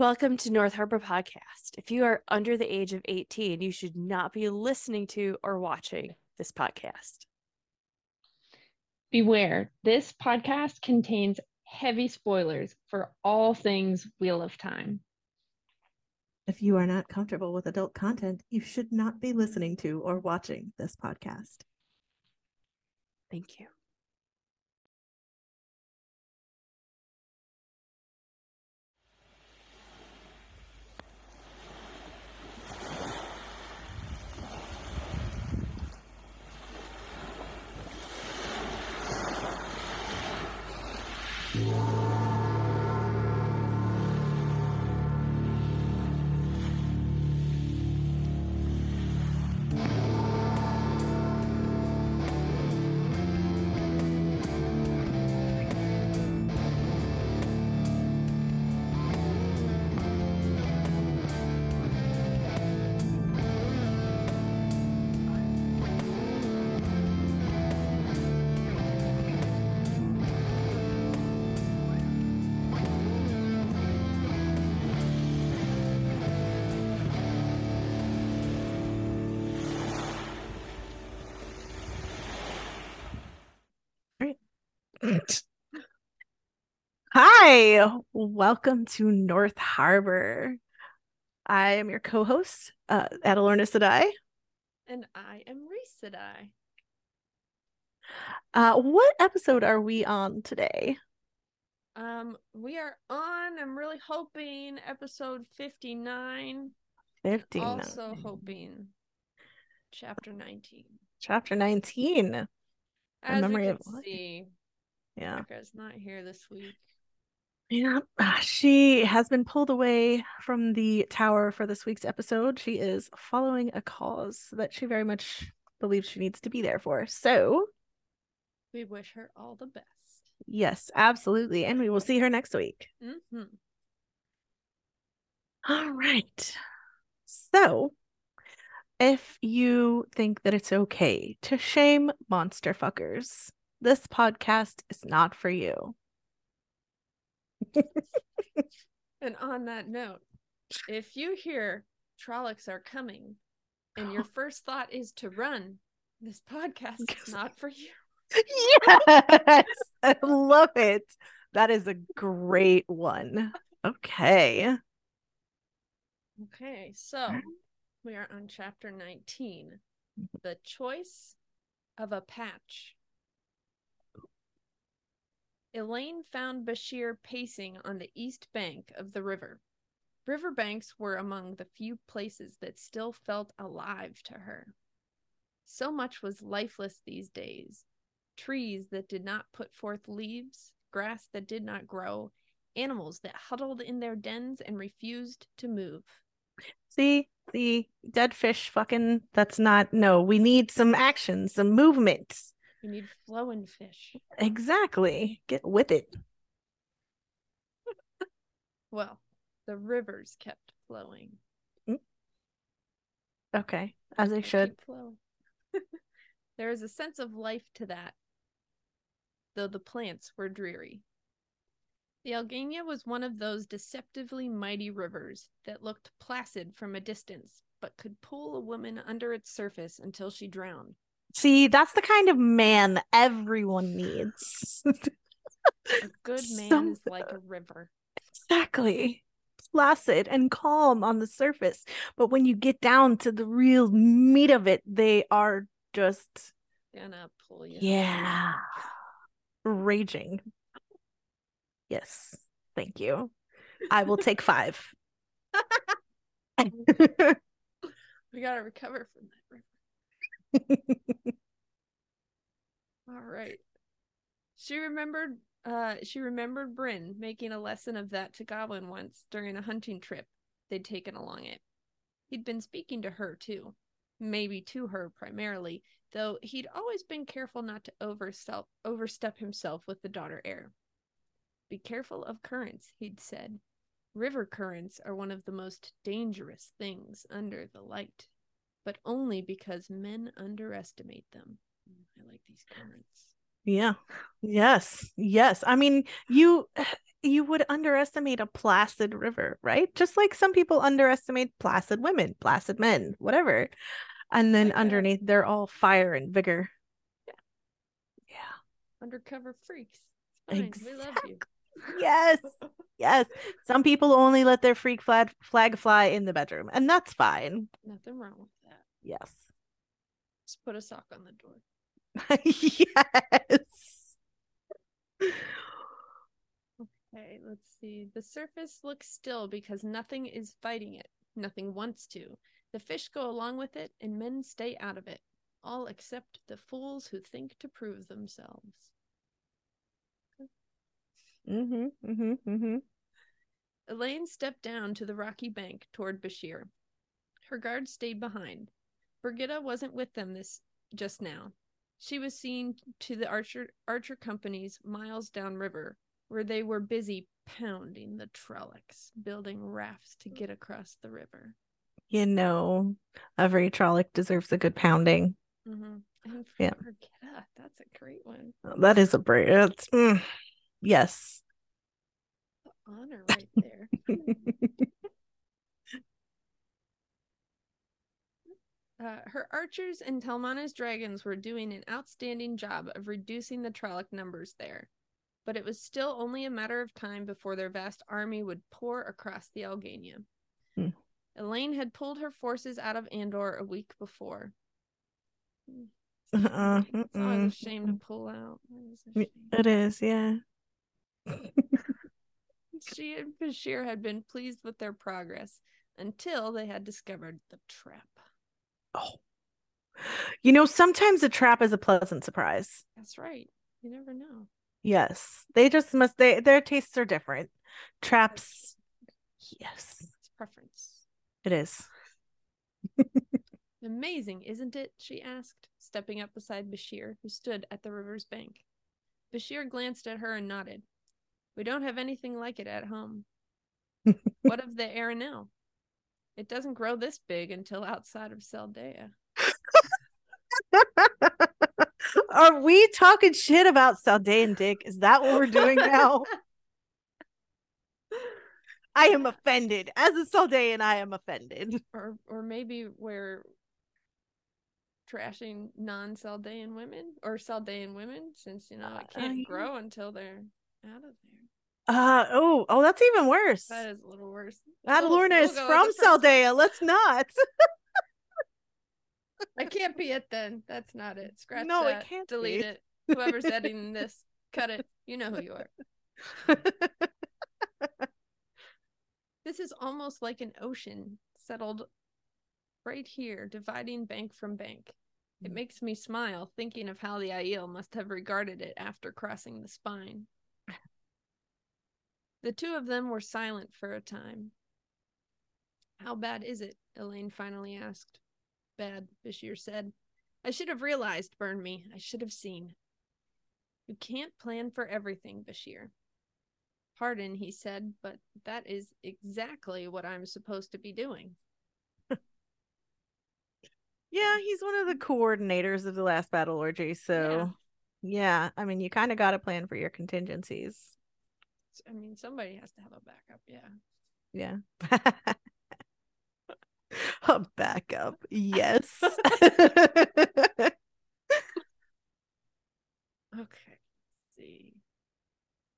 Welcome to North Harbor Podcast. If you are under the age of 18, you should not be listening to or watching this podcast. Beware, this podcast contains heavy spoilers for all things Wheel of Time. If you are not comfortable with adult content, you should not be listening to or watching this podcast. Thank you. Hi, welcome to North Harbor. I am your co-host, uh, Adelorna Sedai. And I am Reese Sedai. Uh, what episode are we on today? Um, we are on, I'm really hoping, episode 59. 59. Also hoping chapter 19. Chapter 19. As memory we of can life. see, Yeah. Becca's not here this week. Yeah, she has been pulled away from the tower for this week's episode. She is following a cause that she very much believes she needs to be there for. So, We wish her all the best. yes, absolutely. And we will see her next week. hmm All right. So, if you think that it's okay to shame monster fuckers, this podcast is not for you. And on that note, if you hear Trollocs are coming and your first thought is to run, this podcast is not for you. Yes, I love it. That is a great one. Okay. Okay, so we are on chapter 19 mm-hmm. The Choice of a Patch. Elayne found Bashere pacing on the east bank of the river. Riverbanks were among the few places that still felt alive to her. So much was lifeless these days trees that did not put forth leaves, grass that did not grow, animals that huddled in their dens and refused to move. See, the dead fish fucking that's not no, we need some action, some movement. We need flowing fish. Exactly. Get with it. Well, the rivers kept flowing. Okay. As they They should. flow. there is a sense of life to that, though the plants were dreary. The Alguenya was one of those deceptively mighty rivers that looked placid from a distance, but could pull a woman under its surface until she drowned. See, that's the kind of man everyone needs. A good man is like a river. Exactly. Placid and calm on the surface. But when you get down to the real meat of it, they are just, Gonna pull you. yeah, raging. Yes. Thank you. I will take five. We gotta recover from that. All right. She remembered uh she remembered Bryne making a lesson of that to Gawyn once during a hunting trip they'd taken along it. He'd been speaking to her too. Maybe to her primarily, though he'd always been careful not to overstep overstep himself with the daughter heir. Be careful of currents, he'd said. River currents are one of the most dangerous things under the light, but only because men underestimate them. Mm, I like these comments. Yeah. Yes. Yes. I mean, you you would underestimate a placid river, right? Just like some people underestimate placid women, placid men, whatever. And then Like that. underneath, they're all fire and vigor. Yeah. Yeah. Undercover freaks. It's fine. We love you. Yes. Yes. Some people only let their freak flag flag fly in the bedroom, and that's fine. Nothing wrong with that. Yes. Just put a sock on the door. yes. Okay, let's see. The surface looks still because nothing is fighting it. Nothing wants to. The fish go along with it, and men stay out of it. All except the fools who think to prove themselves. Mm-hmm. Mm-hmm. Mm-hmm. Elayne stepped down to the rocky bank toward Bashere. Her guards stayed behind. Birgitte wasn't with them this just now. She was seen to the archer archer companies miles downriver, where they were busy pounding the Trollocs, building rafts to get across the river. You know, every Trolloc deserves a good pounding. Mm-hmm. Yeah. Birgitte, that's a great one. That is a. It's mm, yes. The honor right there. Uh, her archers and Talmanes's dragons were doing an outstanding job of reducing the Trolloc numbers there, but it was still only a matter of time before their vast army would pour across the Alguenya. Hmm. Elayne had pulled her forces out of Andor a week before. Uh-uh, It's always a shame to pull out. It is a Y- shame. It is, yeah. She and Bashere had been pleased with their progress until they had discovered the trap. Oh. You know, sometimes a trap is a pleasant surprise. That's right. You never know. Yes. They just must they their tastes are different. Traps. Yes, It's preference. it is. Amazing, isn't it? she asked, stepping up beside Bashere, who stood at the river's bank. Bashere glanced at her and nodded. We don't have anything like it at home. what of the Arinelle? It doesn't grow this big until outside of Saldaea. Are we talking shit about Saldaean Dick? Is that what we're doing now? I am offended. As a Saldaean, I am offended. or or maybe we're trashing non-Saldaean women or Saldaean women, since you know it Uh, can't yeah. grow until they're out of there. Uh oh, oh, that's even worse. That is a little worse. Adelorna We'll- is from with the first one. Saldaea. Let's not. That can't be it then. That's not it. Scratch No, it can't Delete be. it. Whoever's editing this, cut it. You know who you are. This is almost like an ocean settled right here, dividing bank from bank. It Mm. makes me smile thinking of how the Aiel must have regarded it after crossing the spine. The two of them were silent for a time. How bad is it? Elayne finally asked. Bad, Bashere said. I should have realized, burn me. I should have seen. You can't plan for everything, Bashere. Pardon, he said, but that is exactly what I'm supposed to be doing. yeah, he's one of the coordinators of the last battle orgy. So, yeah, yeah I mean, you kind of got to plan for your contingencies. I mean, somebody has to have a backup, yeah. Yeah. A backup. Yes. Okay. Let's see.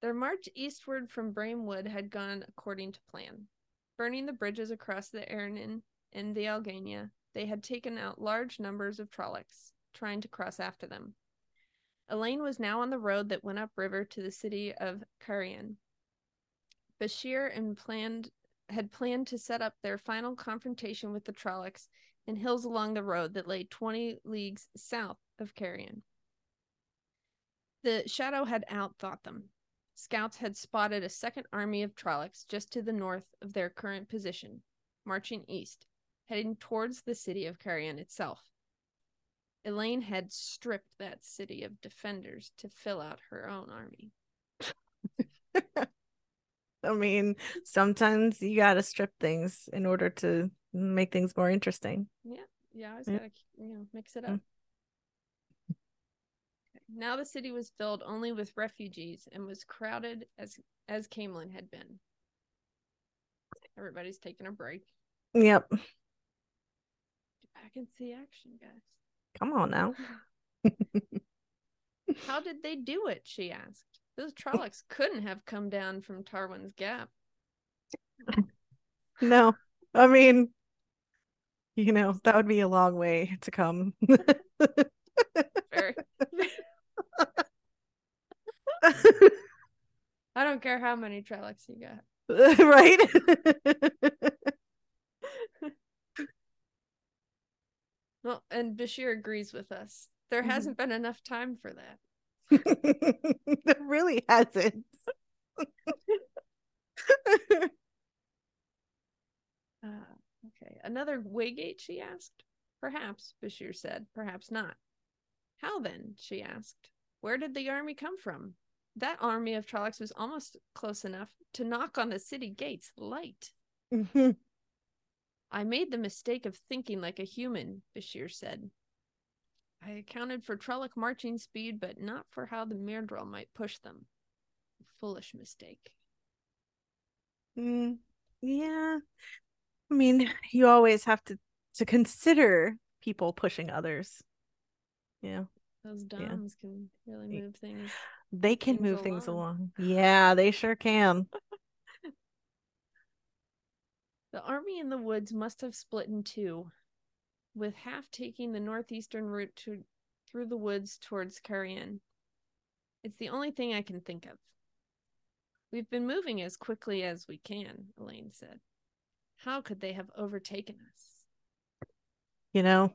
Their march eastward from Braem Wood had gone according to plan. Burning the bridges across the Erinin and the Alguenya, they had taken out large numbers of Trollocs, trying to cross after them. Elayne was now on the road that went upriver to the city of Cairhien. Bashere and planned had planned to set up their final confrontation with the Trollocs in hills along the road that lay 20 leagues south of Cairhien. The shadow had outthought them. Scouts had spotted a second army of Trollocs just to the north of their current position, marching east, heading towards the city of Cairhien itself. Elayne had stripped that city of defenders to fill out her own army. I mean, sometimes you got to strip things in order to make things more interesting. Yeah, yeah, I was Yeah. gotta you know mix it Mm. up. Now the city was filled only with refugees and was crowded as as Caemlyn had been. Everybody's taking a break. Yep. Get back and see action, guys. Come on now. How did they do it? She asked. Those Trollocs couldn't have come down from Tarwin's Gap. No. I mean, you know, that would be a long way to come. I don't care how many Trollocs you got. right? Well, and Bashere agrees with us. There Mhm. hasn't been enough time for that. there really hasn't. Uh, okay. Another Waygate, she asked. Perhaps, Bashere said. Perhaps not. How then? she asked. Where did the army come from? That army of Trollocs was almost close enough to knock on the city gates light. Mhm. I made the mistake of thinking like a human, Bashere said. I accounted for Trolloc marching speed, but not for how the Myrddraal might push them. Foolish mistake. Mm, yeah. I mean, you always have to to consider people pushing others. Yeah. Those Yeah. Can really move things. They can Things move things along. along. Yeah, they sure can. The army in the woods must have split in two, with half taking the northeastern route to, through the woods towards Cairhien. It's the only thing I can think of. We've been moving as quickly as we can, Elayne said. How could they have overtaken us? You know,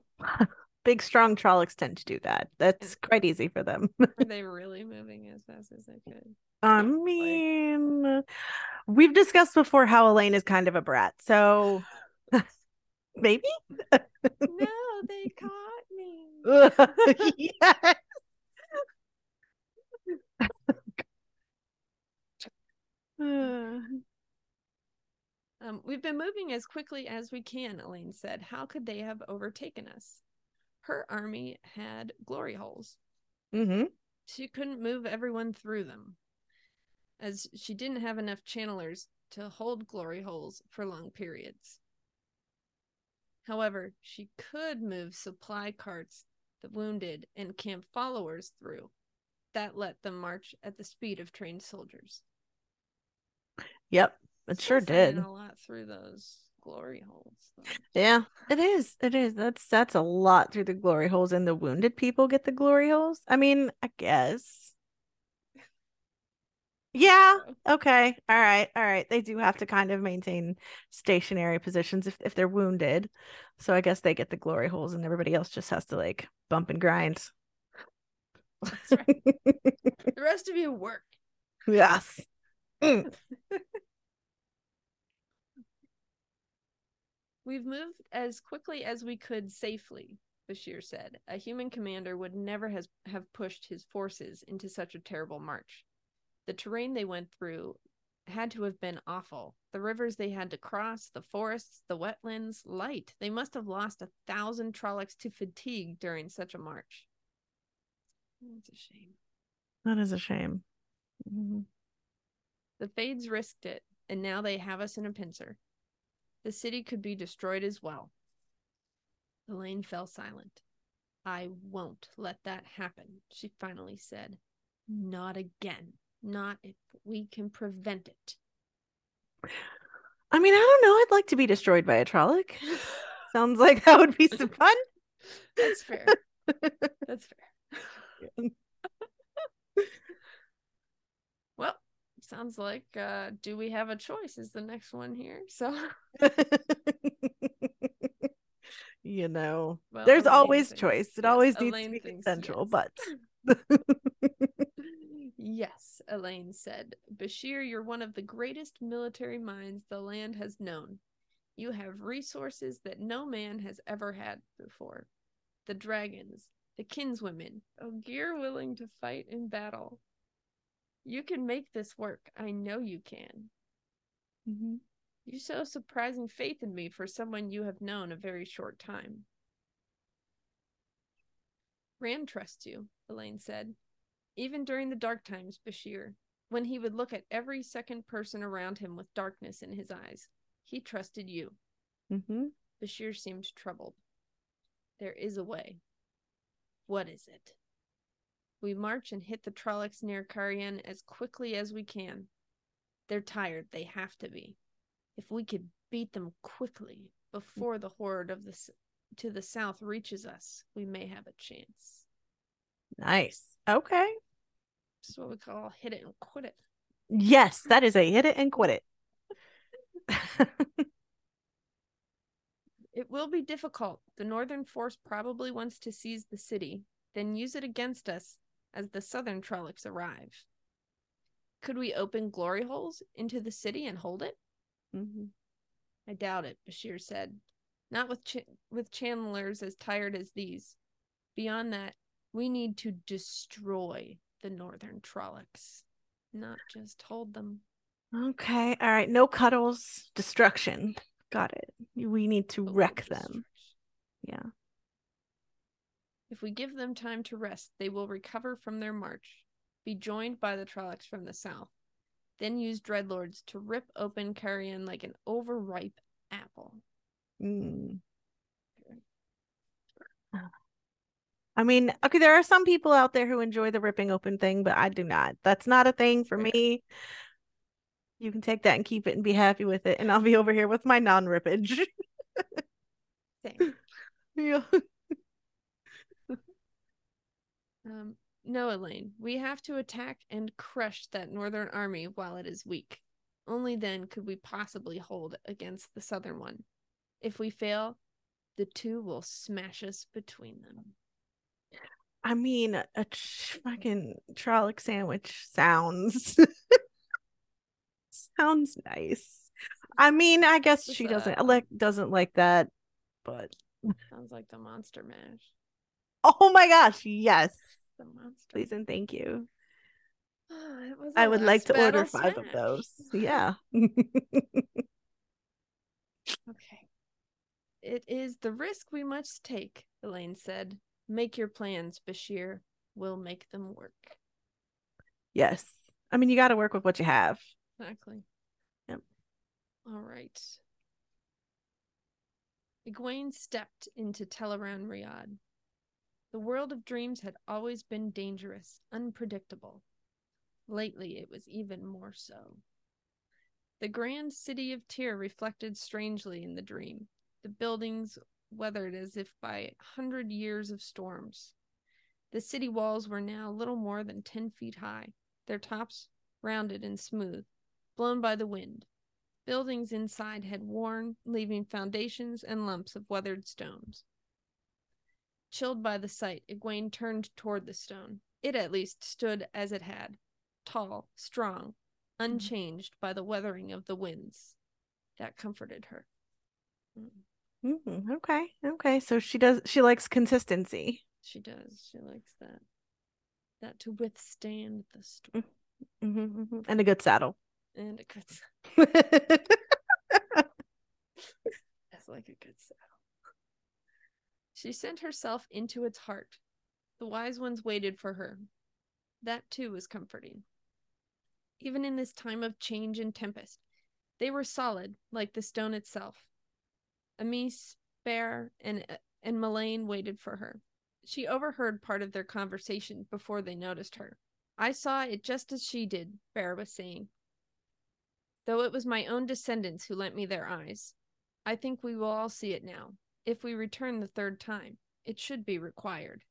big strong Trollocs tend to do that. That's quite easy for them. Were they really moving as fast as they could? I mean, we've discussed before how Elayne is kind of a brat, so maybe. No, they caught me. yes. Um, we've been moving as quickly as we can, Elayne said. How could they have overtaken us? Her army had glory holes. mhm. She couldn't move everyone through them, as she didn't have enough channelers to hold glory holes for long periods. However, she could move supply carts, the wounded, and camp followers through. That let them march at the speed of trained soldiers. Yep, it sure did. a lot through those glory holes. though. Yeah, it is. It is. That's that's a lot through the glory holes, and the wounded people get the glory holes. I mean, I guess. Yeah. Okay. All right. All right. They do have to kind of maintain stationary positions if if they're wounded. So I guess they get the glory holes, and everybody else just has to like bump and grind. That's right. the rest of you work. yes. Mm. We've moved as quickly as we could safely, Bashere said. A human commander would never has, have pushed his forces into such a terrible march. The terrain they went through had to have been awful. The rivers they had to cross, the forests, the wetlands, light. They must have lost a thousand Trollocs to fatigue during such a march. That's a shame. That is a shame. Mhm. The Fades risked it, and now they have us in a pincer. The city could be destroyed as well. Elayne fell silent. I won't let that happen, she finally said. Not again. Not if we can prevent it. I mean, I don't know. I'd like to be destroyed by a Trolloc. Sounds like that would be some fun. That's fair. That's fair. well, sounds like uh do we have a choice is the next one here. So you know, well, there's Elayne always thinks- choice. It yes, always needs Elayne to be thinks consensual, yes. but yes, Elayne said. Bashere, you're one of the greatest military minds the land has known. You have resources that no man has ever had before. The dragons, the kinswomen, a gear willing to fight in battle. You can make this work. I know you can. Mhm. You show surprising faith in me for someone you have known a very short time. Rand trusts you, Elayne said. Even during the dark times, Bashere, when he would look at every second person around him with darkness in his eyes, he trusted you. Mm-hmm. Bashere seemed troubled. There is a way. What is it? We march and hit the Trollocs near Cairhien as quickly as we can. They're tired. They have to be. If we could beat them quickly before the horde of the s- to the south reaches us, we may have a chance. Nice. Okay. This is what we call hit it and quit it. Yes, that is a hit it and quit it. It will be difficult. The northern force probably wants to seize the city, then use it against us as the southern Trollocs arrive. Could we open glory holes into the city and hold it? Mhm. I doubt it, Bashere said. Not with ch- with channelers as tired as these. Beyond that, we need to destroy the northern Trollocs, not just hold them. Okay. All right. No cuddles. Destruction. Got it. We need to wreck them. Yeah. If we give them time to rest, they will recover from their march, be joined by the Trollocs from the south, then use Dreadlords to rip open Cairhien like an overripe apple. Mm. I mean, okay, there are some people out there who enjoy the ripping open thing, but I do not. That's not a thing for me. You can take that and keep it and be happy with it, and I'll be over here with my non-rippage. Same. yeah. Um, no, Elayne, we have to attack and crush that northern army while it is weak. Only then could we possibly hold against the southern one. If we fail, the two will smash us between them. I mean, a ch- fucking Trolloc sandwich sounds sounds nice. I mean, I guess she doesn't like doesn't like that, but Sounds like the monster mash. Oh my gosh, yes. The monster. Please and thank you. Oh, it was I a would like to order battle five of those. Yeah. Okay. It is the risk we must take, Elayne said. Make your plans, Bashere. We'll make them work. yes. I mean, you got to work with what you have. Exactly. Yep. All right. Egwene stepped into Tel'aran'rhiod. The world of dreams had always been dangerous, unpredictable. Lately, it was even more so. The grand city of Tear reflected strangely in the dream, the buildings weathered as if by a hundred years of storms. The city walls were now little more than ten feet high, their tops rounded and smooth, blown by the wind. Buildings inside had worn, leaving foundations and lumps of weathered stones. Chilled by the sight, Egwene turned toward the stone. It at least stood as it had, tall, strong, unchanged by the weathering of the winds. That comforted her. Mm, Mhm, Okay. Okay. So she does, she likes consistency. She does. She likes that. That to withstand the storm. Mhm, mhm. And a good saddle. And it could That's like a good saddle. She sent herself into its heart. The wise ones waited for her. That too was comforting. Even in this time of change and tempest, they were solid, like the stone itself. Amys, Bair, and and Melaine waited for her. She overheard part of their conversation before they noticed her. I saw it just as she did, Bair was saying. Though it was my own descendants who lent me their eyes. I think we will all see it now. If we return the third time, it should be required.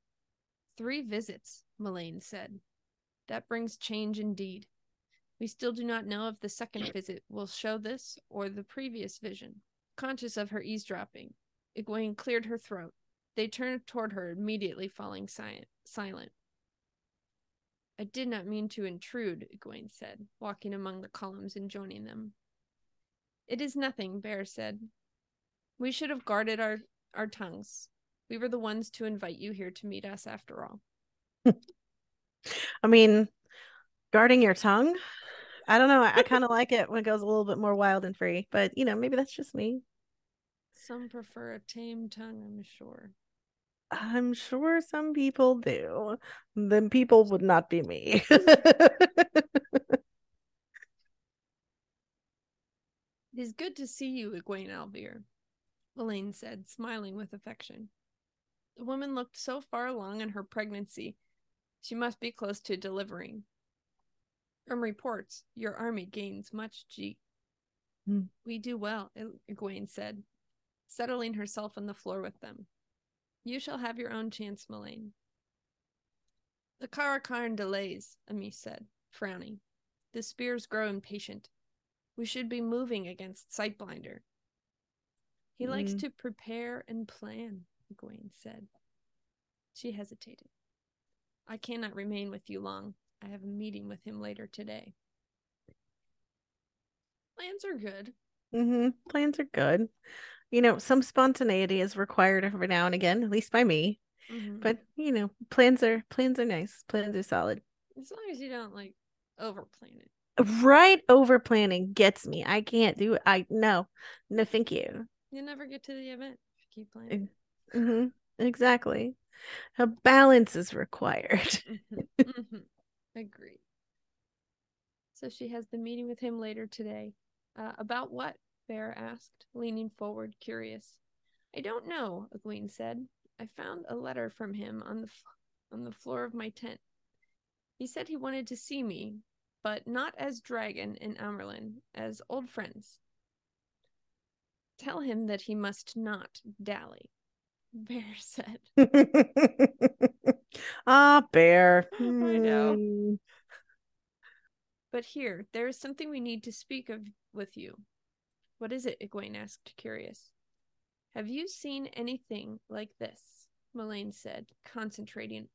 Three visits, Melaine said. That brings change indeed. We still do not know if the second visit will show this or the previous vision. Conscious of her eavesdropping, Egwene cleared her throat. They turned toward her, immediately falling si- silent. I did not mean to intrude, Egwene said, walking among the columns and joining them. It is nothing, Bair said. We should have guarded our, our tongues. We were the ones to invite you here to meet us after all. I mean, guarding your tongue. I don't know. I, I kind of like it when it goes a little bit more wild and free, but you know, maybe that's just me. Some prefer a tame tongue, I'm sure. I'm sure some people do. Then people would not be me. It is good to see you, Egwene al'Vere, Elaine said, smiling with affection. The woman looked so far along in her pregnancy, she must be close to delivering. From reports, your army gains much ji. Hmm. We do well, Egwene said, settling herself on the floor with them. You shall have your own chance, Melaine. The Car'a'carn delays, Amys said, frowning. The spears grow impatient. We should be moving against Sightblinder. He likes Mm. to prepare and plan, Egwene said. She hesitated. I cannot remain with you long. I have a meeting with him later today. Plans are good. hmm Plans are good. You know, some spontaneity is required every now and again, at least by me. Mhm. But you know, plans are plans are nice. Plans are solid. as long as you don't like overplan it. Right over planning gets me. I can't do it. I no, no, thank you. You never get to the event if you keep planning. hmm Exactly. A balance is required. Mhm, mhm. Agreed. So she has the meeting with him later today. Uh, about what? Bair asked, leaning forward, curious. I don't know, Egwene said. I found a letter from him on the f- on the floor of my tent. He said he wanted to see me, but not as Dragon and Amyrlin, as old friends. Tell him that he must not dally, Bair said. Ah, bear. I know. Hmm. But here, there is something we need to speak of with you. What is it? Egwene asked, curious. Have you seen anything like this? Melaine said, concentrating.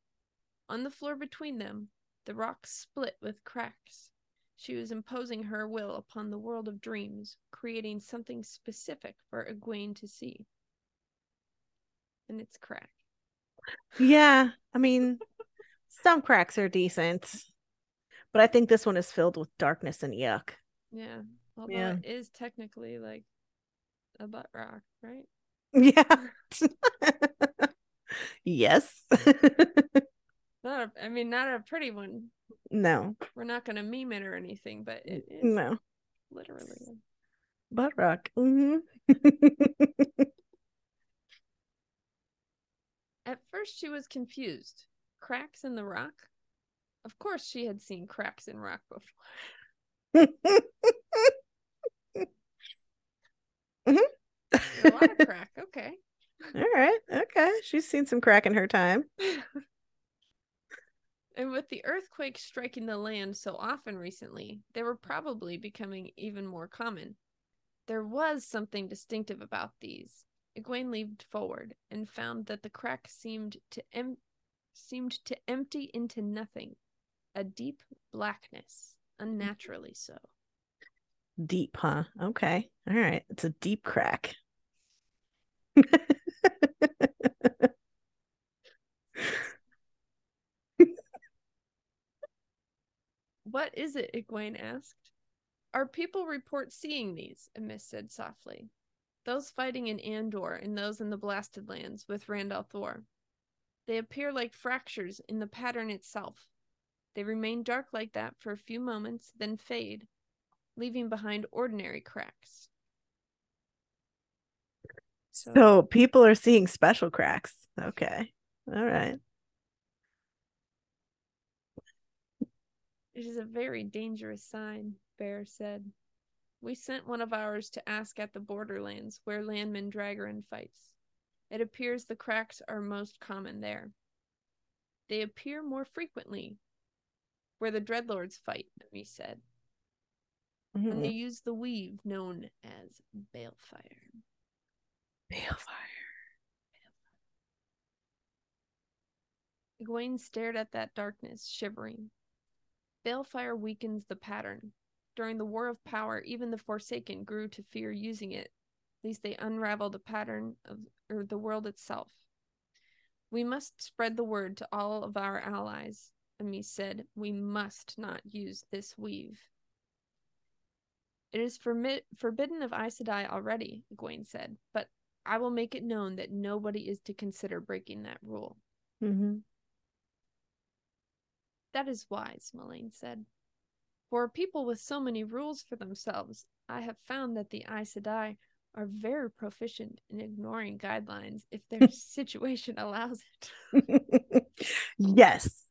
On the floor between them, the rocks split with cracks. She was imposing her will upon the world of dreams, creating something specific for Egwene to see. And it's crack. Yeah, I mean, some cracks are decent, but I think this one is filled with darkness and yuck. Yeah. Although Yeah. it is technically like a butt rock, right? Yeah. yes. Not a, I mean, not a pretty one. no, We're not going to meme it or anything, but it is no. literally. Butt rock. hmm At first, she was confused. Cracks in the rock? Of course, she had seen cracks in rock before. mm-hmm. A lot of crack. Okay. All right. Okay. She's seen some crack in her time. And with the earthquakes striking the land so often recently, they were probably becoming even more common. There was something distinctive about these. Egwene leaned forward and found that the crack seemed to em- seemed to empty into nothing, a deep blackness, unnaturally so. Deep, huh? Okay. All right. It's a deep crack. What is it? Egwene asked. Our people report seeing these, Amys said softly. Those fighting in Andor and those in the Blasted Lands with Rand al'Thor. They appear like fractures in the pattern itself. They remain dark like that for a few moments, then fade, leaving behind ordinary cracks. So, So people are seeing special cracks. Okay. All right. It is a very dangerous sign, Bair said. We sent one of ours to ask at the borderlands where Lan Mandragoran fights. It appears the cracks are most common there. They appear more frequently where the Dreadlords fight, he said, "And mm-hmm. they use the weave known as Balefire. Balefire. Egwene stared at that darkness, shivering. Balefire weakens the pattern. During the War of Power, even the Forsaken grew to fear using it, lest they unravel the pattern of or the world itself. We must spread the word to all of our allies, Amys said. We must not use this weave. It is formi- forbidden of Aes Sedai already, Egwene said, but I will make it known that nobody is to consider breaking that rule. Mm-hmm. That is wise, Melaine said. For people with so many rules for themselves, I have found that the Aes Sedai are very proficient in ignoring guidelines if their situation allows it. yes.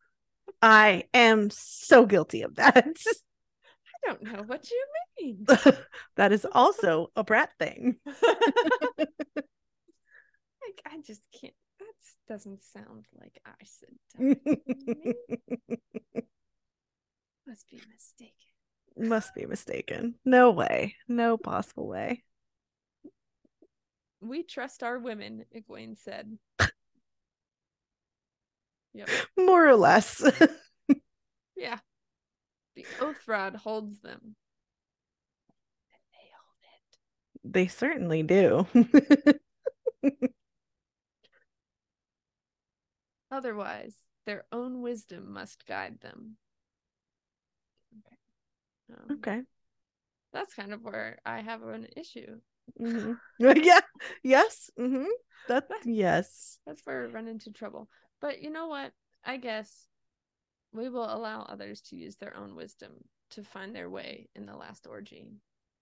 I am so guilty of that. I don't know what you mean. that is also a brat thing. like I just can't. Doesn't sound like I said. Must be mistaken. Must be mistaken. No way. No possible way. We trust our women, Egwene said. yep. More or less. Yeah. The oath rod holds them. They hold it. they certainly do. Otherwise, their own wisdom must guide them. Okay. Um, okay. That's kind of where I have an issue. Mhm. Yeah. Yes. hmm That. Yes. That's where we run into trouble. But you know what? I guess we will allow others to use their own wisdom to find their way in the last orgy.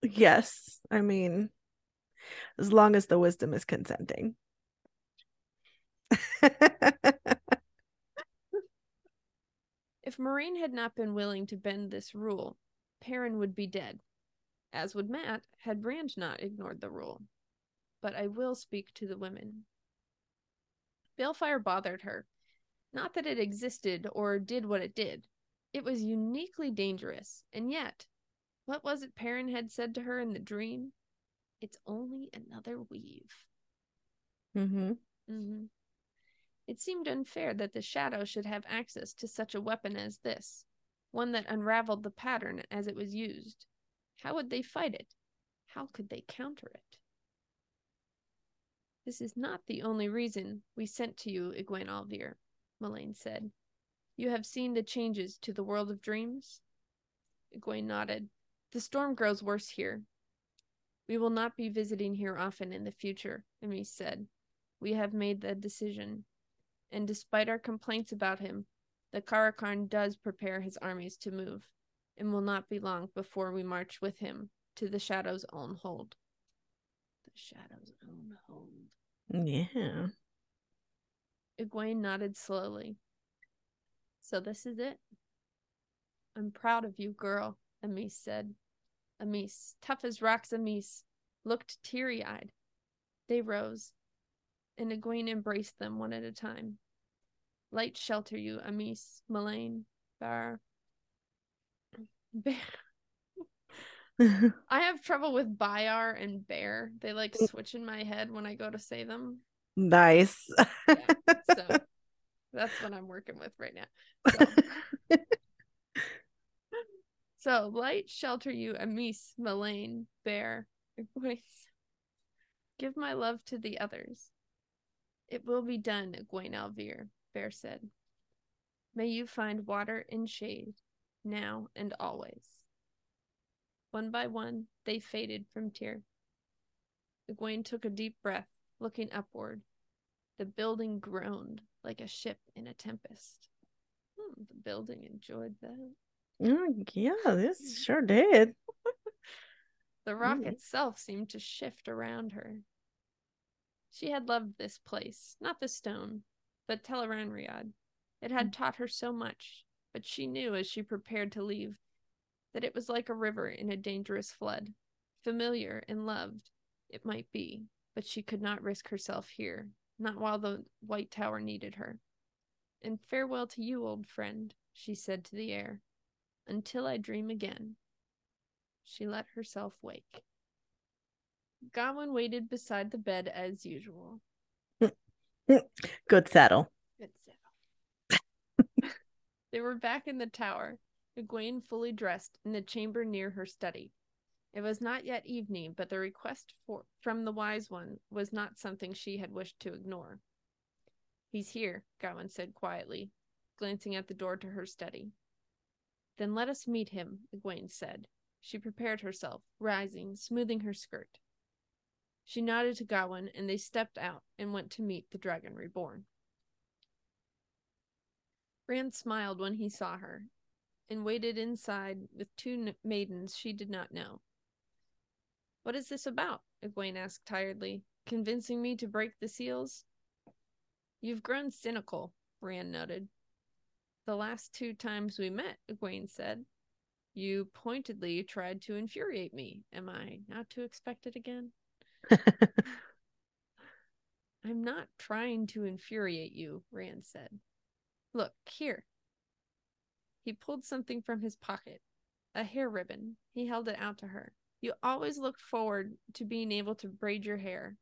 Yes. I mean, as long as the wisdom is consenting. If Moiraine had not been willing to bend this rule, Perrin would be dead, as would Mat had Brand not ignored the rule. But I will speak to the women. Balefire bothered her. Not that it existed or did what it did. It was uniquely dangerous, and yet, what was it Perrin had said to her in the dream? It's only another weave. Mm-hmm. hmm It seemed unfair that the shadow should have access to such a weapon as this, one that unraveled the pattern as it was used. How would they fight it? How could they counter it? This is not the only reason we sent to you, Egwene al'Vere, Melaine said. You have seen the changes to the world of dreams? Egwene nodded. The storm grows worse here. We will not be visiting here often in the future, Amy said. We have made the decision. And despite our complaints about him, the Car'a'carn does prepare his armies to move, and will not be long before we march with him to the Shadow's own hold. The Shadow's own hold. Yeah. Egwene nodded slowly. So this is it? I'm proud of you, girl, Amys said. Amys, tough as rocks Amys, looked teary eyed. They rose, and Egwene embraced them one at a time. Light shelter you, Amys, Melaine, Bar. Bear. I have trouble with Bayar and Bear. They like switch in my head when I go to say them. nice. So that's what I'm working with right now. So, so light shelter you, Amys, Melaine, Bear, Egwene. Give my love to the others. It will be done, Egwene al'Vere, Bair said. May you find water and shade, now and always. One by one, they faded from Tear. Egwene took a deep breath, looking upward. The building groaned like a ship in a tempest. Hmm, the building enjoyed that. Mm, yeah, this sure did. The rock Mm. itself seemed to shift around her. She had loved this place, not the stone, but Teleran Tel'aran'rhiod. It had mm. taught her so much, but she knew as she prepared to leave that it was like a river in a dangerous flood. Familiar and loved, it might be, but she could not risk herself here, not while the White Tower needed her. And farewell to you, old friend, she said to the air, until I dream again. She let herself wake. Gawyn waited beside the bed as usual. Good saddle. Good settle. they were back in the tower, Egwene fully dressed in the chamber near her study. It was not yet evening, but the request for, from the wise one was not something she had wished to ignore. He's here, Gawyn said quietly, glancing at the door to her study. Then let us meet him, Egwene said. She prepared herself, rising, smoothing her skirt. She nodded to Gawyn, and they stepped out and went to meet the Dragon Reborn. Rand smiled when he saw her, and waited inside with two maidens she did not know. What is this about? Egwene asked tiredly. Convincing me to break the seals? You've grown cynical, Rand noted. The last two times we met, Egwene said, you pointedly tried to infuriate me. Am I not to expect it again? I'm not trying to infuriate you, Rand said. Look, here. He pulled something from his pocket a hair ribbon. He held it out to her. You always looked forward to being able to braid your hair.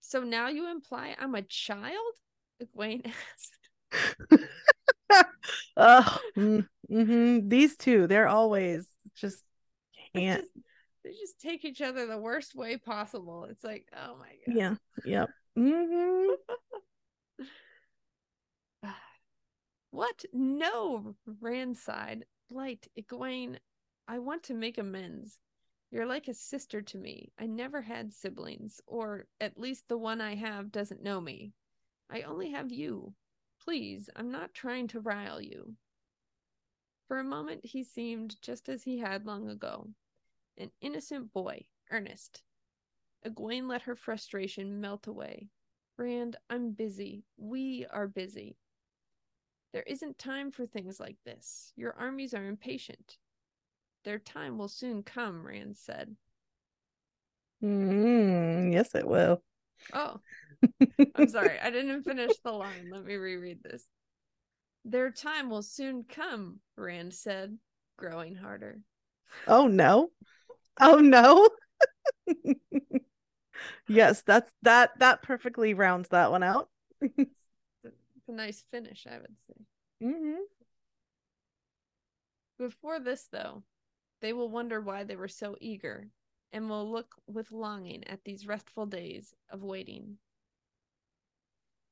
So now you imply I'm a child? Egwene asked. oh, mm-hmm. these two, they're always just can't. Just, they just take each other the worst way possible. It's like, oh my god. Yeah. Yep. Mm-hmm. what? No, Rand sighed. Blight, Egwene, I want to make amends. You're like a sister to me. I never had siblings, or at least the one I have doesn't know me. I only have you. Please, I'm not trying to rile you. For a moment, he seemed just as he had long ago an innocent boy, earnest. Egwene let her frustration melt away. Rand, I'm busy. We are busy. There isn't time for things like this. Your armies are impatient. Their time will soon come, Rand said. Mm, yes, it will. Oh, I'm sorry. I didn't finish the line. Let me reread this. Their time will soon come, Rand said, growing harder. Oh no. Oh no. yes, that's that that perfectly rounds that one out. it's a nice finish, I would say. Mm-hmm. Before this, though, they will wonder why they were so eager and will look with longing at these restful days of waiting.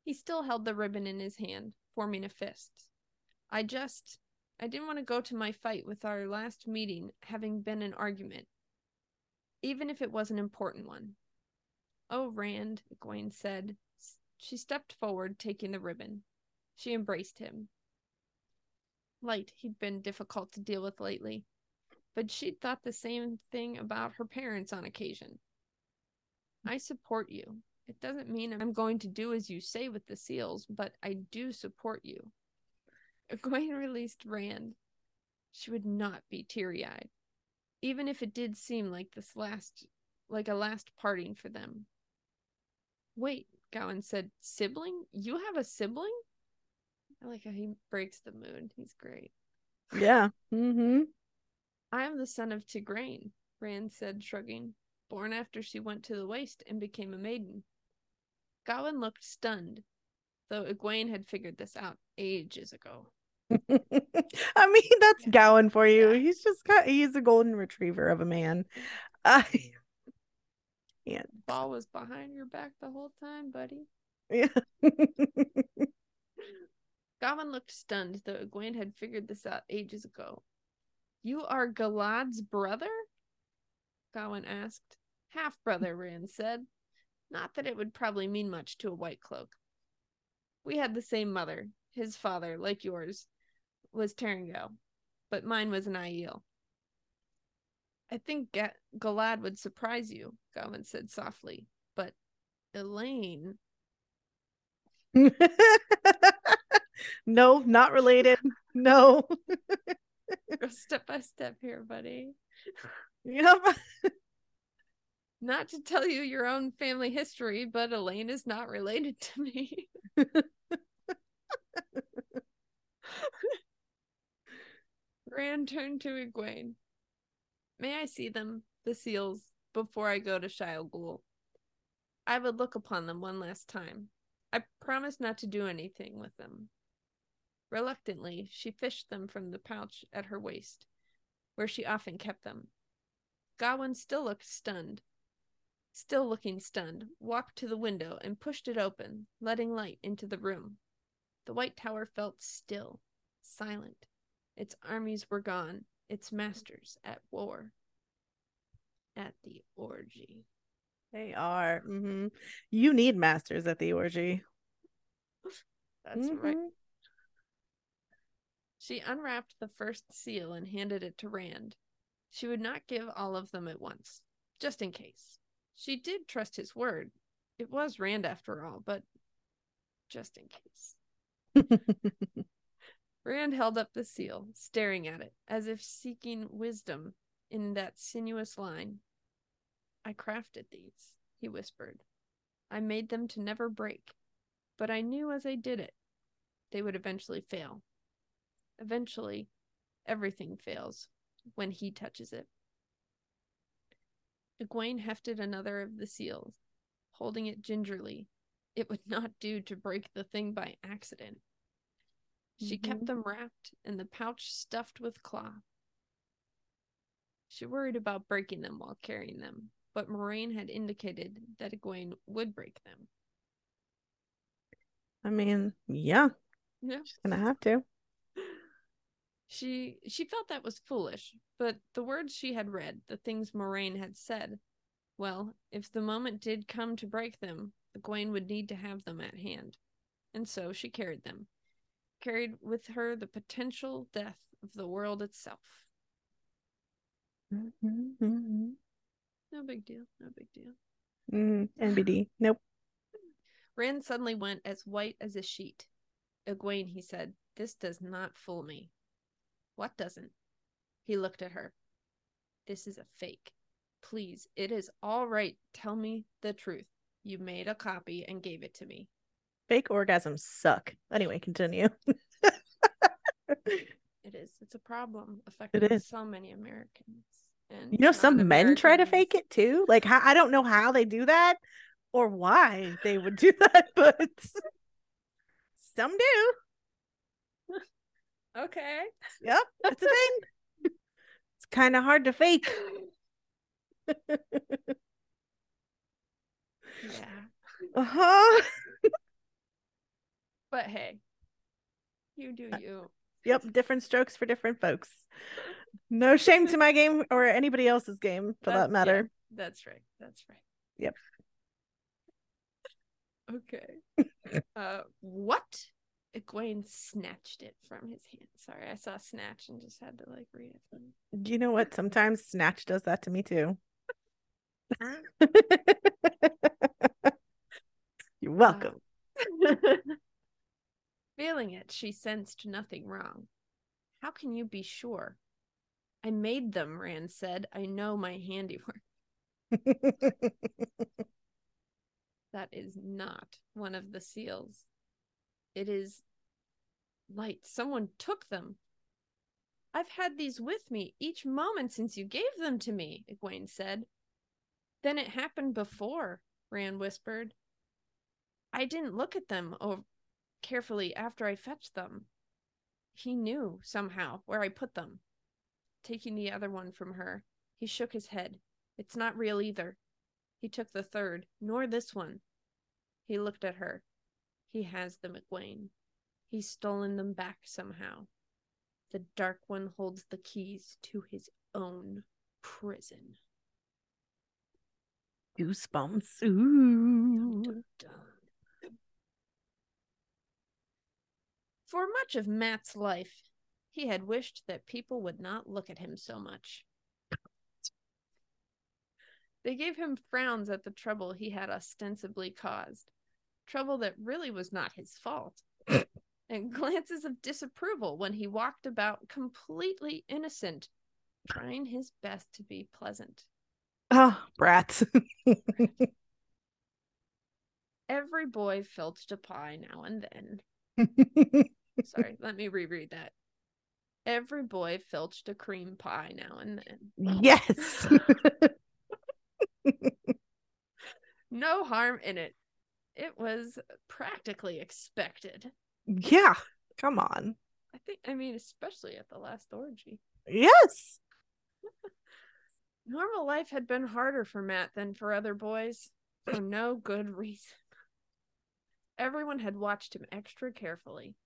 He still held the ribbon in his hand, forming a fist. I just. I didn't want to go to my fight with our last meeting having been an argument, even if it was an important one. Oh, Rand, Egwene said. She stepped forward, taking the ribbon. She embraced him. Light, he'd been difficult to deal with lately but she'd thought the same thing about her parents on occasion. I support you. It doesn't mean I'm going to do as you say with the seals, but I do support you. Egwene released Rand. She would not be teary eyed, even if it did seem like this last, like a last parting for them. Wait, Gawyn said, sibling? You have a sibling? I like how he breaks the mood. He's great. Yeah. Mm-hmm. I am the son of Tigraine, Rand said, shrugging, born after she went to the waste and became a maiden. Gawyn looked stunned, though Egwene had figured this out ages ago. I mean, that's Gawyn for you. Yeah. He's just got he's a golden retriever of a man. I can't. Ball was behind your back the whole time, buddy. Yeah. Gawyn looked stunned, though Egwene had figured this out ages ago. You are Galad's brother? Gawyn asked. Half brother, Rand said. Not that it would probably mean much to a white cloak. We had the same mother. His father, like yours, was Taringail, but mine was an Aiel. I think Ga- Galad would surprise you, Gawyn said softly, but Elayne. no, not related. No. Go step by step here, buddy. Yep. Not to tell you your own family history, but Elayne is not related to me. Rand turned to Egwene. May I see them, the seals, before I go to Ghul? I would look upon them one last time. I promise not to do anything with them. Reluctantly, she fished them from the pouch at her waist, where she often kept them. Gawyn still looked stunned. Still looking stunned, walked to the window and pushed it open, letting light into the room. The White Tower felt still, silent. Its armies were gone, its masters at war. At the orgy. They are. hmm You need masters at the orgy. That's right. Mhm. She unwrapped the first seal and handed it to Rand. She would not give all of them at once, just in case. She did trust his word. It was Rand after all, but just in case. Rand held up the seal, staring at it, as if seeking wisdom in that sinuous line. I crafted these, he whispered. I made them to never break, but I knew as I did it, they would eventually fail. Eventually, everything fails when he touches it. Egwene hefted another of the seals, holding it gingerly. It would not do to break the thing by accident. She kept Mhm. them wrapped in the pouch stuffed with cloth. She worried about breaking them while carrying them, but Moiraine had indicated that Egwene would break them. I mean, yeah, Yeah. she's gonna have to. She she felt that was foolish, but the words she had read, the things Moiraine had said, well, if the moment did come to break them, Egwene would need to have them at hand. And so she carried them, carried with her the potential death of the world itself. Mhm, mhm. No big deal, no big deal. Mm, NBD. Nope. Rand suddenly went as white as a sheet. Egwene, he said, this does not fool me. What doesn't? He looked at her. This is a fake. Please, it is all right. Tell me the truth. You made a copy and gave it to me. Fake orgasms suck. Anyway, continue. It is. It's a problem affecting is. so many Americans. And You know, some men try to fake it too. Like, how, I don't know how they do that or why they would do that, but some do. Okay. Yep, it's a thing. It's kind of hard to fake. Yeah. Uh huh. But hey, you do Uh, you. Yep, different strokes for different folks. No shame to my game or anybody else's game for That's- that matter. yeah, that's right. That's right. Yep. Okay. uh, what? Egwene snatched it from his hand. Sorry, I saw snatch and just had to like read it. Do you know what? Sometimes Snatch does that to me too. You're welcome. Feeling it, she sensed nothing wrong. How can you be sure? I made them, Rand said. I know my handiwork. That is not one of the seals. It is light. Someone took them. I've had these with me each moment since you gave them to me, Egwene said. Then it happened before, Rand whispered. I didn't look at them oh, carefully after I fetched them. He knew somehow where I put them. Taking the other one from her, he shook his head. It's not real either. He took the third, nor this one. He looked at her. He has the Egwene. He's stolen them back somehow. The Dark One holds the keys to his own prison. Goosebumps. Dun, Ooh. dun, dun. For much of Mat's life, he had wished that people would not look at him so much. They gave him frowns at the trouble he had ostensibly caused, trouble that really was not his fault, and glances of disapproval when he walked about completely innocent, trying his best to be pleasant. Oh, brats. Every boy filched a pie now and then. Sorry, let me reread that. Every boy filched a cream pie now and then. yes. No harm in it. It was practically expected. yeah. Come on. I think, I mean, especially at the last orgy. Yes. Normal life had been harder for Mat than for other boys, for no good reason. Everyone had watched him extra carefully.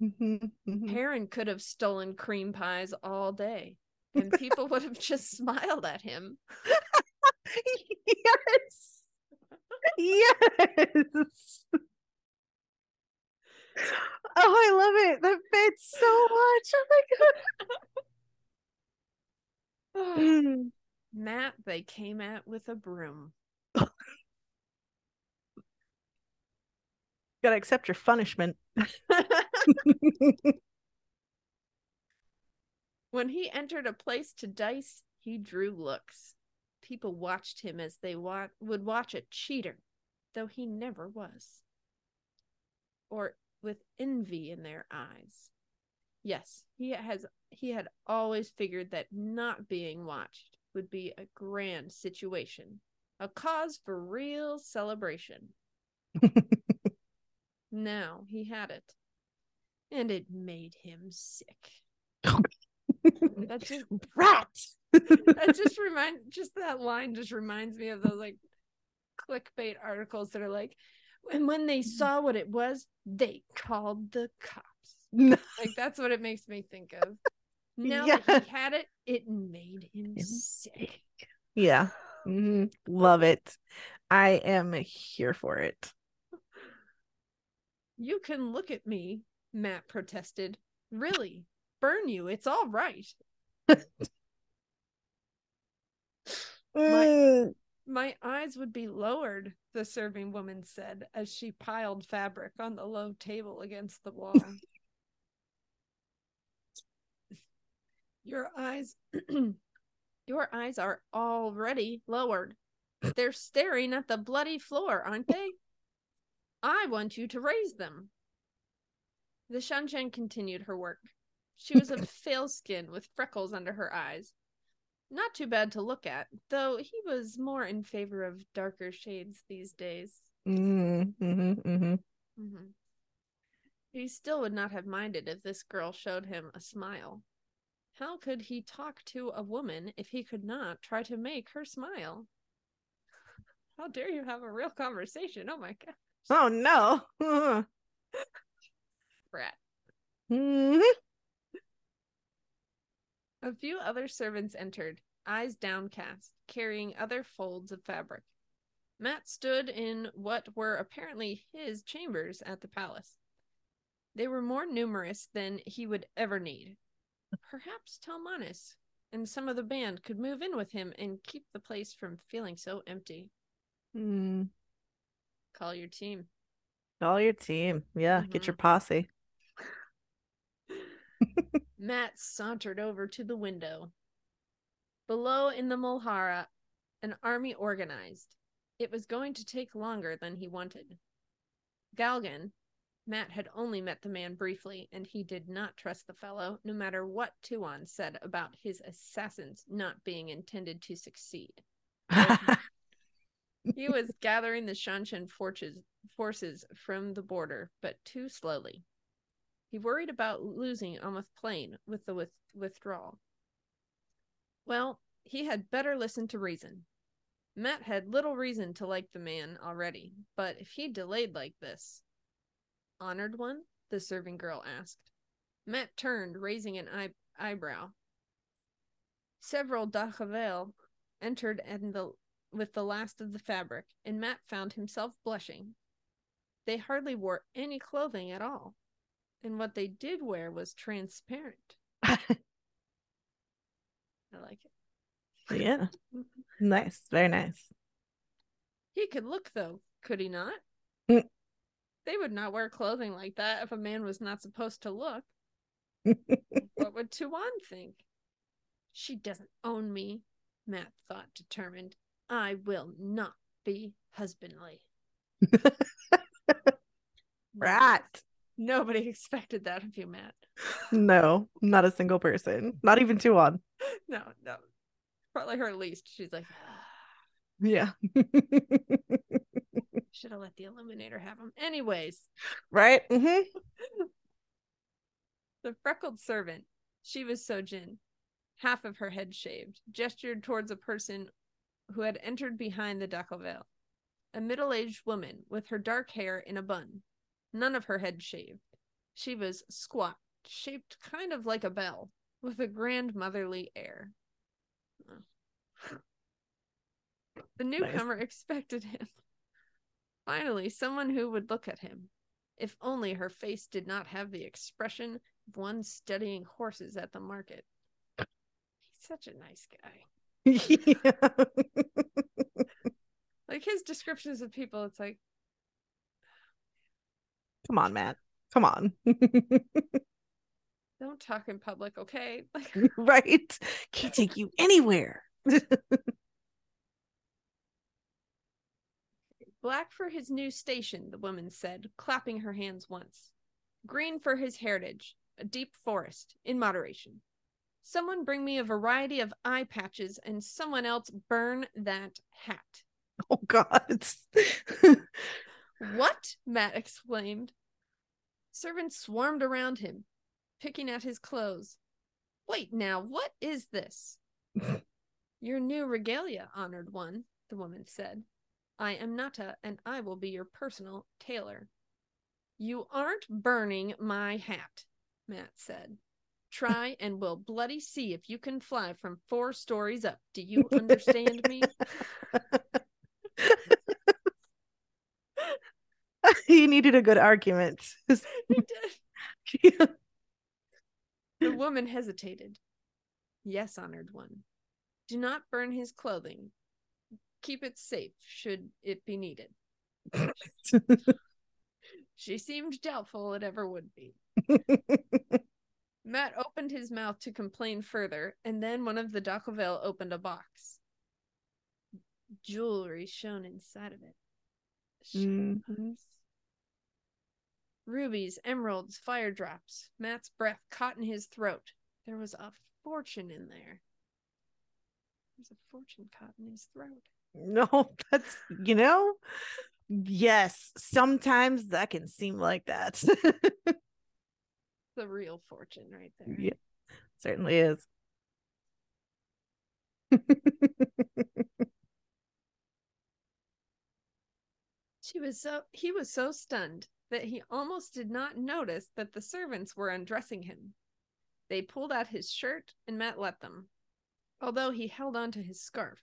Mhm, mhm. Could have stolen cream pies all day, and people would have just smiled at him. yes. yes. Oh, I love it. That fits so much. Oh my god. Mat, they came at with a broom. Gotta accept your punishment. When he entered a place to dice, he drew looks. People watched him as they wa- would watch a cheater, though he never was. Or with envy in their eyes. Yes, he has he had always figured that not being watched would be a grand situation, a cause for real celebration. now he had it, and it made him sick. that just Rat. that just remind just that line just reminds me of those like clickbait articles that are like and when they saw what it was they called the cops like that's what it makes me think of now Yeah. that he had it it made him sick yeah. Mhm. Love it. I am here for it. you can look at me matt protested really burn you it's all right Mm. My eyes would be lowered, the serving woman said as she piled fabric on the low table against the wall. Your eyes Your eyes are already lowered. They're staring at the bloody floor, aren't they? I want you to raise them. The Seanchan continued her work. She was of pale skin with freckles under her eyes. Not too bad to look at, though he was more in favor of darker shades these days. Mm, mhm, mhm. hmm He still would not have minded if this girl showed him a smile. How could he talk to a woman if he could not try to make her smile? How dare you have a real conversation? Oh my god. Oh no. Brat. mhm. A few other servants entered, eyes downcast, carrying other folds of fabric. Mat stood in what were apparently his chambers at the palace. They were more numerous than he would ever need. Perhaps Talmanes and some of the band could move in with him and keep the place from feeling so empty. Mm. Call your team. Call your team. Yeah. Get Mhm. your posse. Mat sauntered over to the window. Below in the Mol Hara, an army organized. It was going to take longer than he wanted. Galgan, Mat had only met the man briefly, and he did not trust the fellow, no matter what Tuon said about his assassins not being intended to succeed. He was gathering the Seanchan forces, forces from the border, but too slowly. He worried about losing Ameth Plain with the with- withdrawal. Well, he had better listen to reason. Mat had little reason to like the man already, but if he delayed like this. Honored one? the serving girl asked. Mat turned, raising an eye- eyebrow. Several Da'covale entered and the with the last of the fabric, and Mat found himself blushing. They hardly wore any clothing at all, and what they did wear was transparent. I like it. yeah. Nice. Very nice. He could look, though, could he not? Mm. They would not wear clothing like that if a man was not supposed to look. What would Tuon think? She doesn't own me, Mat thought, determined. I will not be husbandly. Rat. Nobody expected that of you, Mat. No, not a single person. Not even Tuon. No, no. Probably her least. She's like, Yeah. should have let the Eliminator have him. Anyways, right? Mm-hmm. the freckled servant, she was so'jhin, half of her head shaved, gestured towards a person who had entered behind the Da'covale, a middle aged woman with her dark hair in a bun, none of her head shaved. She was squat, shaped kind of like a bell, with a grandmotherly air. The newcomer expected him Finally, someone who would look at him. If only her face did not have the expression of one studying horses at the market. He's such a nice guy. yeah. Like his descriptions of people, it's like, Come on, Mat. Come on. don't talk in public, okay? Like, right? Can't take you anywhere. Black for his new station, the woman said, clapping her hands once. Green for his heritage, a deep forest, in moderation. Someone bring me a variety of eye patches, and someone else burn that hat. oh God. What? Mat exclaimed. Servants swarmed around him, picking at his clothes. Wait now, what is this? Your new regalia, honored one, the woman said. I am Nata, and I will be your personal tailor. You aren't burning my hat, Mat said. Try and we'll bloody see if you can fly from four stories up. Do you understand me? he needed a good argument. The woman hesitated. Yes, honored one. Do not burn his clothing. Keep it safe should it be needed. She seemed doubtful it ever would be. Mat opened his mouth to complain further, and then one of the Da'covale opened a box. Jewelry shone inside of it. Mm. Shards. Rubies, emeralds, fire drops. Mat's breath caught in his throat. There was a fortune in there. There's a fortune caught in his throat. no, that's you know, yes, sometimes that can seem like that. The real fortune right there. yeah, certainly is. She was so he was so stunned that he almost did not notice that the servants were undressing him. They pulled out his shirt and Mat let them. Although he held on to his scarf,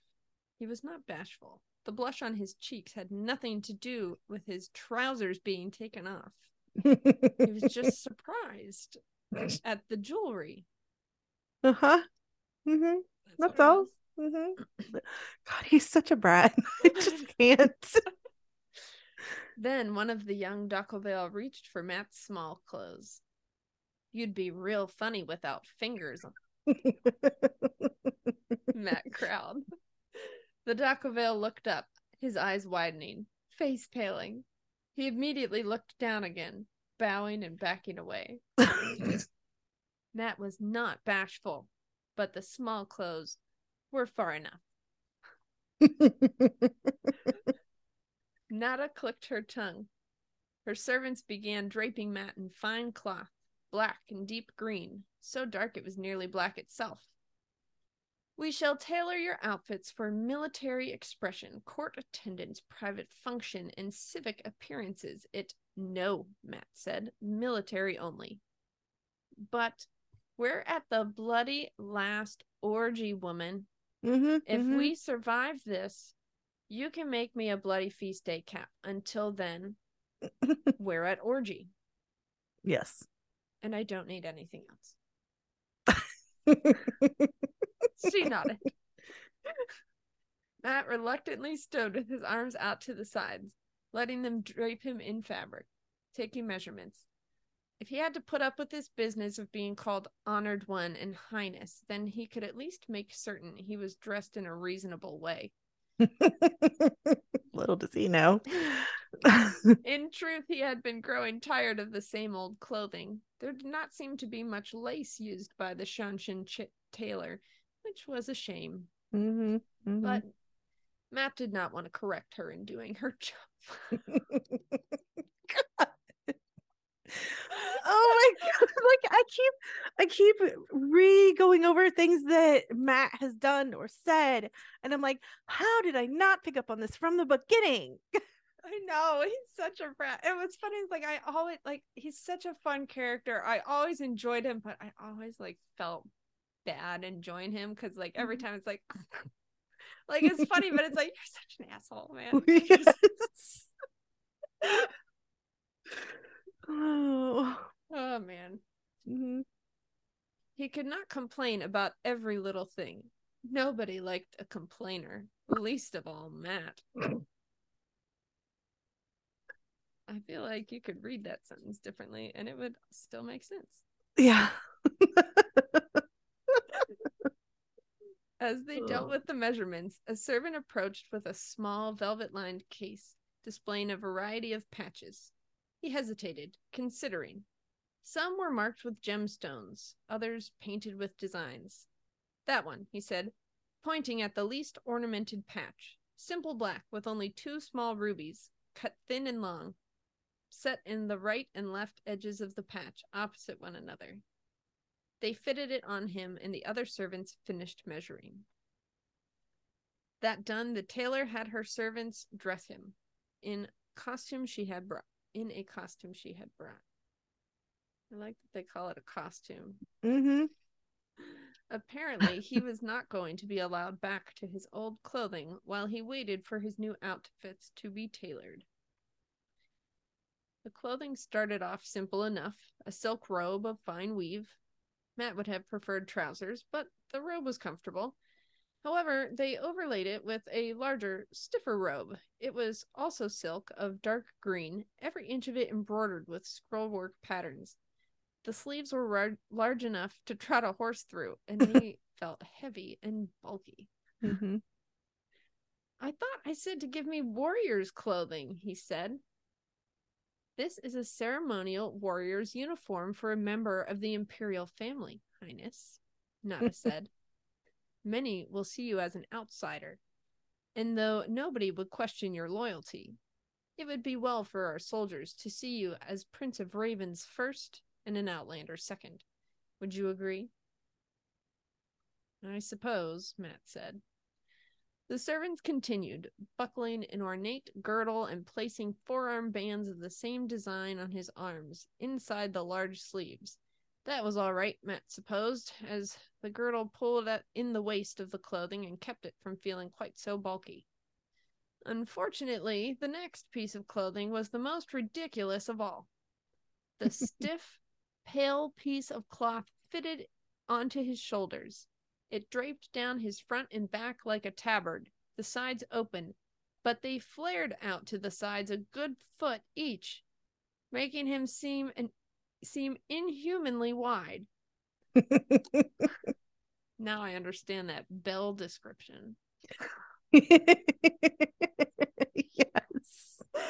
he was not bashful. The blush on his cheeks had nothing to do with his trousers being taken off. He was just surprised at the jewelry. uh huh. hmm what That's all. was. hmm God, he's such a brat. I just can't. Then one of the young Da'covale reached for Mat's small clothes. You'd be real funny without fingers, Mat growled. The Da'covale looked up, his eyes widening, face paling. He immediately looked down again, bowing and backing away. Mat was not bashful, but the small clothes were far enough. Nada clicked her tongue. Her servants began draping Mat in fine cloth, black and deep green, so dark it was nearly black itself. We shall tailor your outfits for military expression, court attendance, private function, and civic appearances. It no, Mat said, military only. But we're at the bloody last orgy, woman. Mhm, If mhm. we survive this, you can make me a bloody feast day cap. Until then, we're at orgy, yes. and I don't need anything else. She nodded. Mat reluctantly stood with his arms out to the sides, letting them drape him in fabric, taking measurements. If he had to put up with this business of being called honored one and highness, then he could at least make certain he was dressed in a reasonable way. Little does he know. In truth, he had been growing tired of the same old clothing. There did not seem to be much lace used by the Seanchan ch- tailor, which was a shame. Mhm, mhm. But Mat did not want to correct her in doing her job oh my god! Like I keep, I keep re going over things that Mat has done or said, and I'm like, how did I not pick up on this from the beginning? I know he's such a brat. And what's funny is like I always like he's such a fun character. I always enjoyed him, but I always like felt bad enjoying him because like every mm-hmm. time it's like, like it's funny, but it's like you're such an asshole, man. Yes. oh Oh, mm-hmm. He could not complain about every little thing. Nobody liked a complainer, least of all Mat. I feel like you could read that sentence differently and it would still make sense. Yeah. As they dealt with the measurements, a servant approached with a small velvet lined case displaying a variety of patches. He hesitated, considering. Some were marked with gemstones, others painted with designs. That one, he said, pointing at the least ornamented patch, simple black with only two small rubies, cut thin and long, set in the right and left edges of the patch opposite one another. They fitted it on him, and the other servants finished measuring. That done, the tailor had her servants dress him in costume she had brought. In a costume she had brought. I like that they call it a costume. mm-hmm. Apparently, he was not going to be allowed back to his old clothing while he waited for his new outfits to be tailored. The clothing started off simple enough a silk robe of fine weave. Mat would have preferred trousers, but the robe was comfortable. However, they overlaid it with a larger, stiffer robe. It was also silk of dark green, every inch of it embroidered with scrollwork patterns. The sleeves were rar- large enough to trot a horse through, and they felt heavy and bulky. Mm-hmm. I thought I said to give me warrior's clothing, he said. This is a ceremonial warrior's uniform for a member of the imperial family, Highness, Nada said. Many will see you as an outsider, and though nobody would question your loyalty, it would be well for our soldiers to see you as Prince of Ravens first and an Outlander second. Would you agree? I suppose, Mat said. The servants continued, buckling an ornate girdle and placing forearm bands of the same design on his arms, inside the large sleeves. That was all right, Mat supposed, as the girdle pulled at in the waist of the clothing and kept it from feeling quite so bulky. Unfortunately, the next piece of clothing was the most ridiculous of all. The stiff, pale piece of cloth fitted onto his shoulders. It draped down his front and back like a tabard, the sides open, but they flared out to the sides a good foot each, making him seem an, seem inhumanly wide. Now I understand that bell description. yes.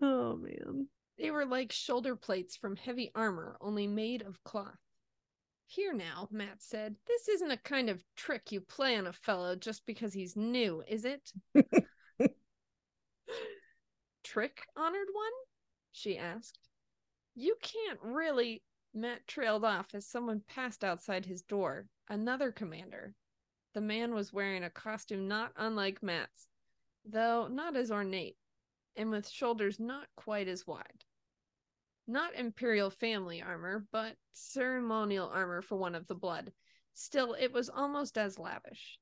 oh man. They were like shoulder plates from heavy armor, only made of cloth. Here now, Mat said, this isn't a kind of trick you play on a fellow just because he's new, is it? trick, honored one? She asked. You can't really. Mat trailed off as someone passed outside his door. Another commander. The man was wearing a costume not unlike Mat's, though not as ornate, and with shoulders not quite as wide. Not imperial family armor, but ceremonial armor for one of the blood. Still, it was almost as lavish.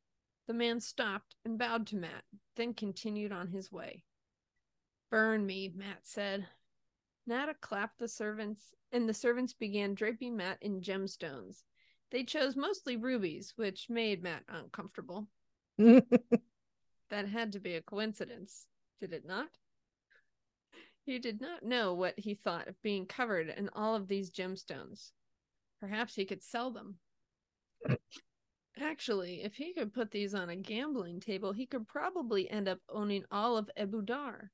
The man stopped and bowed to Mat, then continued on his way. Burn me, Mat said. Nada clapped the servants, and the servants began draping Mat in gemstones. They chose mostly rubies, which made Mat uncomfortable. That had to be a coincidence, did it not? He did not know what he thought of being covered in all of these gemstones. Perhaps he could sell them. Actually, if he could put these on a gambling table, he could probably end up owning all of Ebou Dar.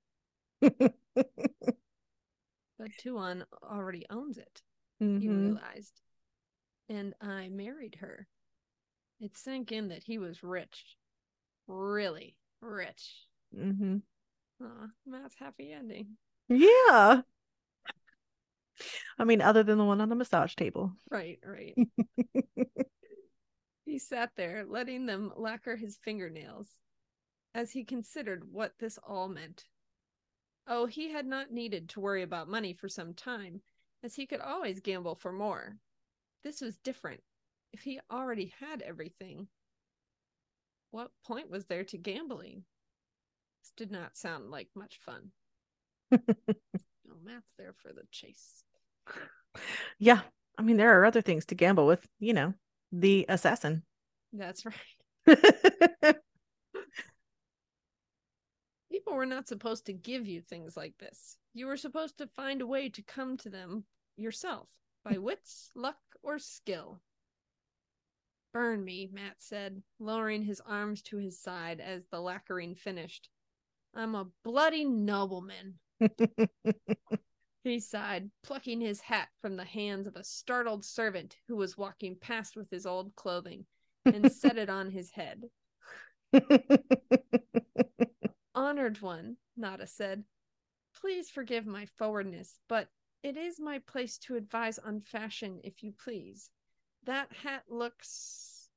But Tuon already owns it, he Mhm. realized. And I married her. It sank in that he was rich. Really rich. Mm-hmm. Aw, Mat's happy ending. Yeah. I mean, other than the one on the massage table. Right, right. he sat there, letting them lacquer his fingernails as he considered what this all meant. Oh, he had not needed to worry about money for some time, as he could always gamble for more. This was different. If he already had everything, what point was there to gambling? This did not sound like much fun. Oh, Mat's there for the chase. Yeah, I mean, there are other things to gamble with, you know, the assassin. That's right. People were not supposed to give you things like this. You were supposed to find a way to come to them yourself by wits, luck, or skill. Burn me, Mat said, lowering his arms to his side as the lacquering finished. I'm a bloody nobleman. He sighed, plucking his hat from the hands of a startled servant who was walking past with his old clothing, and set it on his head. Honored one, Nada said. Please forgive my forwardness, but it is my place to advise on fashion, if you please. That hat looks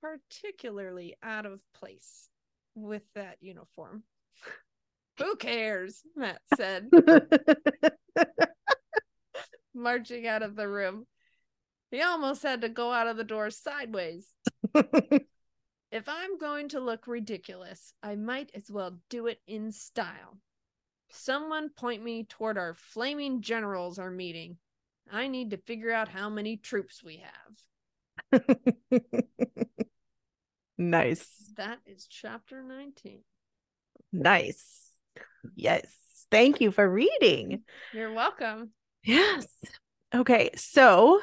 particularly out of place with that uniform. Who cares? Mat said, marching out of the room. He almost had to go out of the door sideways. If I'm going to look ridiculous, I might as well do it in style. Someone point me toward our flaming generals are meeting. I need to figure out how many troops we have. nice. That is chapter 19. Nice. Yes. Thank you for reading. You're welcome. Yes. Okay. So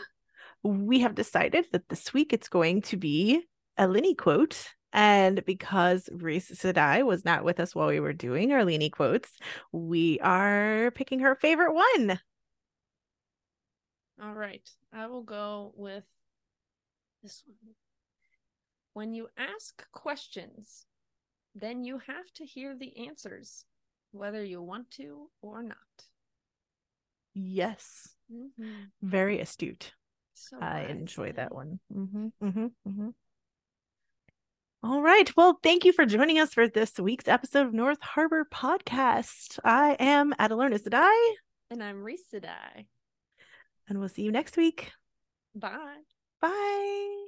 we have decided that this week it's going to be a Lini quote. And because Reese Sedai was not with us while we were doing our Lini quotes, we are picking her favorite one. All right. I will go with this one. When you ask questions, then you have to hear the answers, whether you want to or not. Yes. Mhm. Very astute. So I enjoy that one. hmm hmm hmm All right. Well, thank you for joining us for this week's episode of North Harbor Podcast. I am Adelorna Sedai, And I'm Reese Sedai. and we'll see you next week. Bye. Bye.